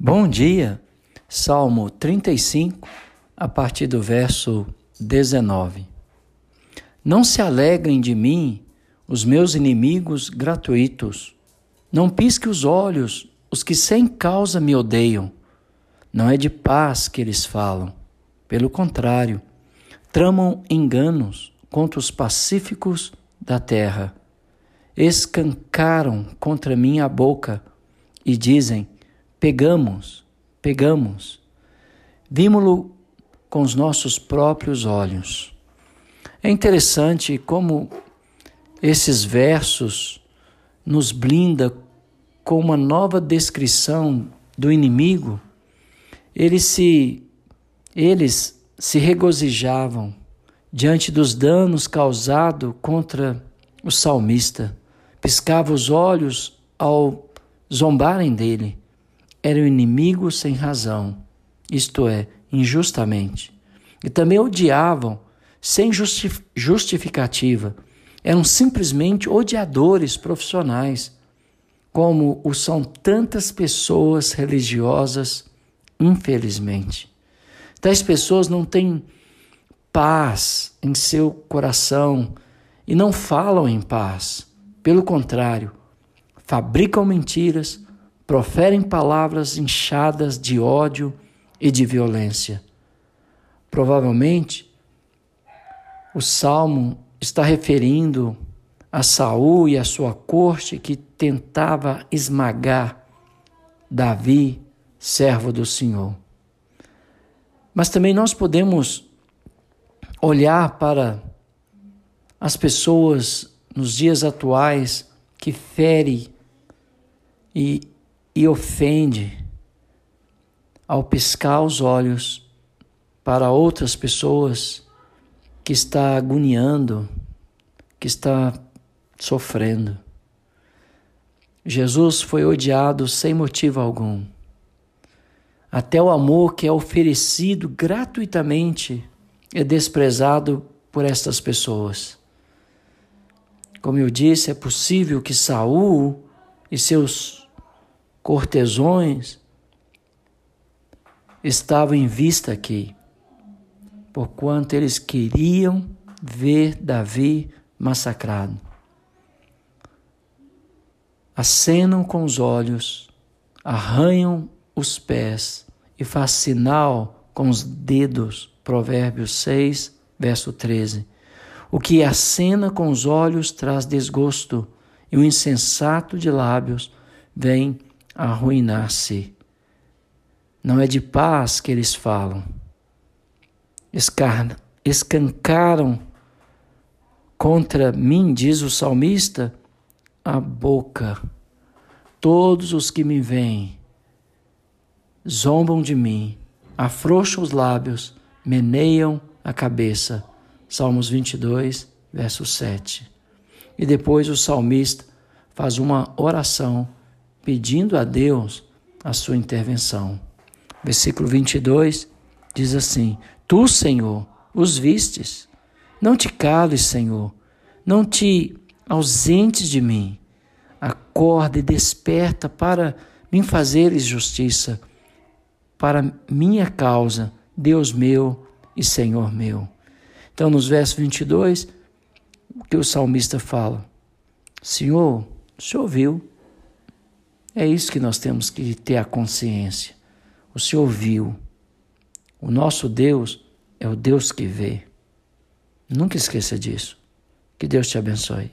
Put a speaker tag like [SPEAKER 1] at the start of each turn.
[SPEAKER 1] Bom dia, Salmo 35, a partir do verso 19. Não se alegrem de mim os meus inimigos gratuitos. Não pisque os olhos os que sem causa me odeiam. Não é de paz que eles falam. Pelo contrário, tramam enganos contra os pacíficos da terra. Escancaram contra mim a boca e dizem: Pegamos, pegamos, vimos-lo com os nossos próprios olhos. É interessante como esses versos nos blinda com uma nova descrição do inimigo. Eles se eles se regozijavam diante dos danos causados contra o salmista. Piscava os olhos ao zombarem dele era o inimigo sem razão, isto é, injustamente. E também odiavam sem justificativa. Eram simplesmente odiadores profissionais, como o são tantas pessoas religiosas, infelizmente. Tais pessoas não têm paz em seu coração e não falam em paz. Pelo contrário, fabricam mentiras, proferem palavras inchadas de ódio e de violência. Provavelmente, o salmo está referindo a Saul e a sua corte que tentava esmagar Davi, servo do Senhor. Mas também nós podemos olhar para as pessoas nos dias atuais que ferem e e ofende ao piscar os olhos para outras pessoas que está agoniando, que está sofrendo. Jesus foi odiado sem motivo algum. Até o amor que é oferecido gratuitamente é desprezado por estas pessoas. Como eu disse, é possível que Saul e seus cortesões estavam em vista aqui, porquanto eles queriam ver Davi massacrado. Acenam com os olhos, arranham os pés e faz sinal com os dedos. Provérbios 6, verso 13. O que acena com os olhos traz desgosto, e o insensato de lábios vem arruinar-se. Não é de paz que eles falam. Escar escancaram contra mim, diz o salmista, a boca. Todos os que me veem zombam de mim, afrouxam os lábios, meneiam a cabeça. Salmos 22, verso 7. E depois o salmista faz uma oração pedindo a Deus a sua intervenção. Versículo 22 diz assim: Tu, Senhor, os vistes. Não te cales, Senhor. Não te ausentes de mim. Acorda e desperta para me fazeres justiça, para minha causa, Deus meu e Senhor meu. Então, nos versos 22, o que o salmista fala? Senhor, o Senhor viu é isso que nós temos que ter a consciência. O Senhor viu. O nosso Deus é o Deus que vê. Nunca esqueça disso. Que Deus te abençoe.